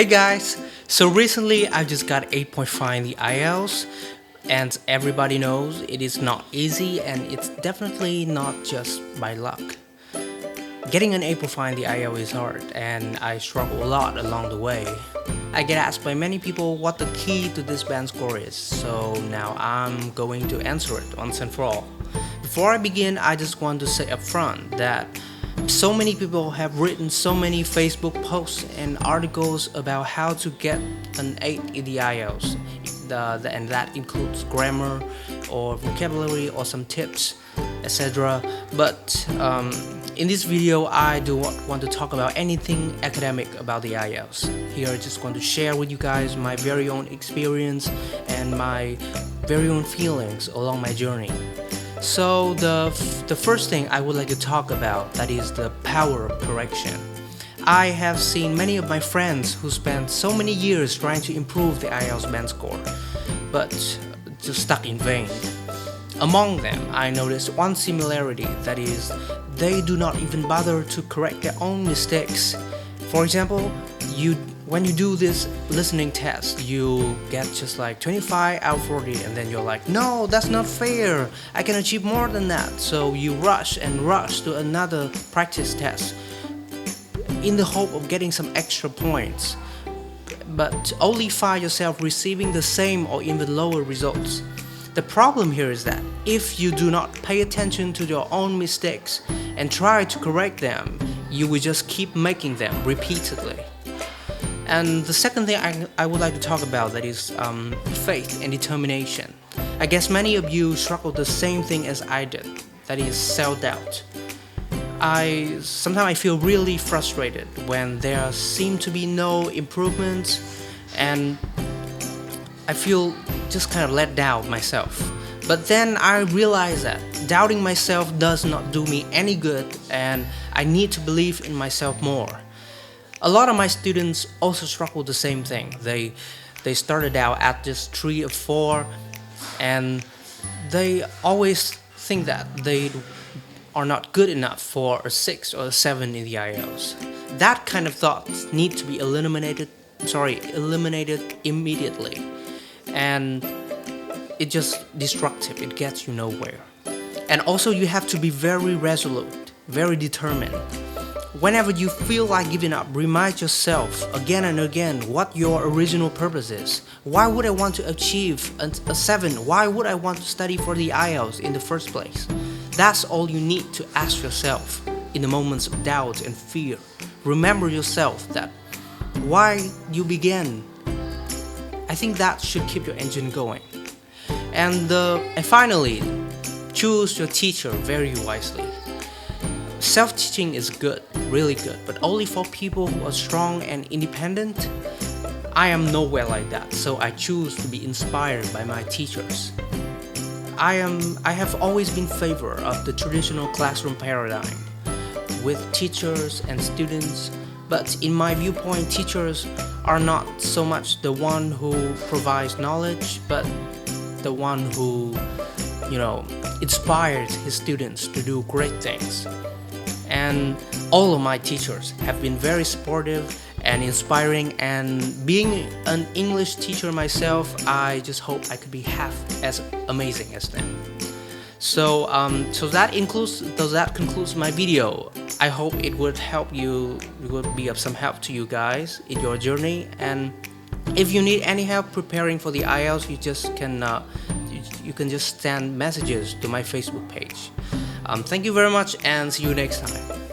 Hey guys, so recently I just got 8.5 in the IELTS and everybody knows it is not easy and it's definitely not just by luck. Getting an 8.5 in the IELTS is hard and I struggle a lot along the way. I get asked by many people what the key to this band score is, so now I'm going to answer it once and for all. Before I begin, I just want to say up front that so many people have written so many Facebook posts and articles about how to get an 8 in the IELTS, the, the, and that includes grammar or vocabulary or some tips, etc. But um, in this video, I do not want to talk about anything academic about the IELTS. Here, I just want to share with you guys my very own experience and my very own feelings along my journey. So the, the first thing I would like to talk about that is the power of correction. I have seen many of my friends who spent so many years trying to improve the IELTS band score, but just stuck in vain. Among them, I noticed one similarity that is, they do not even bother to correct their own mistakes. For example, you when you do this listening test, you get just like 25 out of 40, and then you're like, no, that's not fair. I can achieve more than that. So you rush and rush to another practice test in the hope of getting some extra points, but only find yourself receiving the same or even lower results. The problem here is that if you do not pay attention to your own mistakes and try to correct them, you will just keep making them repeatedly. And the second thing I, I would like to talk about that is um, faith and determination. I guess many of you struggle the same thing as I did. That is self-doubt. I sometimes I feel really frustrated when there seem to be no improvements, and I feel just kind of let down myself. But then I realize that doubting myself does not do me any good, and I need to believe in myself more a lot of my students also struggle the same thing. They they started out at just three or four, and they always think that they are not good enough for a six or a seven in the IELTS. That kind of thoughts need to be eliminated. Sorry, eliminated immediately, and it just destructive. It gets you nowhere. And also, you have to be very resolute, very determined. Whenever you feel like giving up, remind yourself again and again what your original purpose is. Why would I want to achieve a 7? Why would I want to study for the IELTS in the first place? That's all you need to ask yourself in the moments of doubt and fear. Remember yourself that why you began. I think that should keep your engine going. And, uh, and finally, choose your teacher very wisely. Self teaching is good, really good, but only for people who are strong and independent. I am nowhere like that, so I choose to be inspired by my teachers. I am I have always been in favor of the traditional classroom paradigm with teachers and students, but in my viewpoint teachers are not so much the one who provides knowledge, but the one who, you know, inspires his students to do great things and all of my teachers have been very supportive and inspiring. And being an English teacher myself I just hope I could be half as amazing as them. So um, so that includes does that concludes my video. I hope it would help you it would be of some help to you guys in your journey. And if you need any help preparing for the IELTS you just can uh, you, you can just send messages to my Facebook page um, thank you very much and see you next time.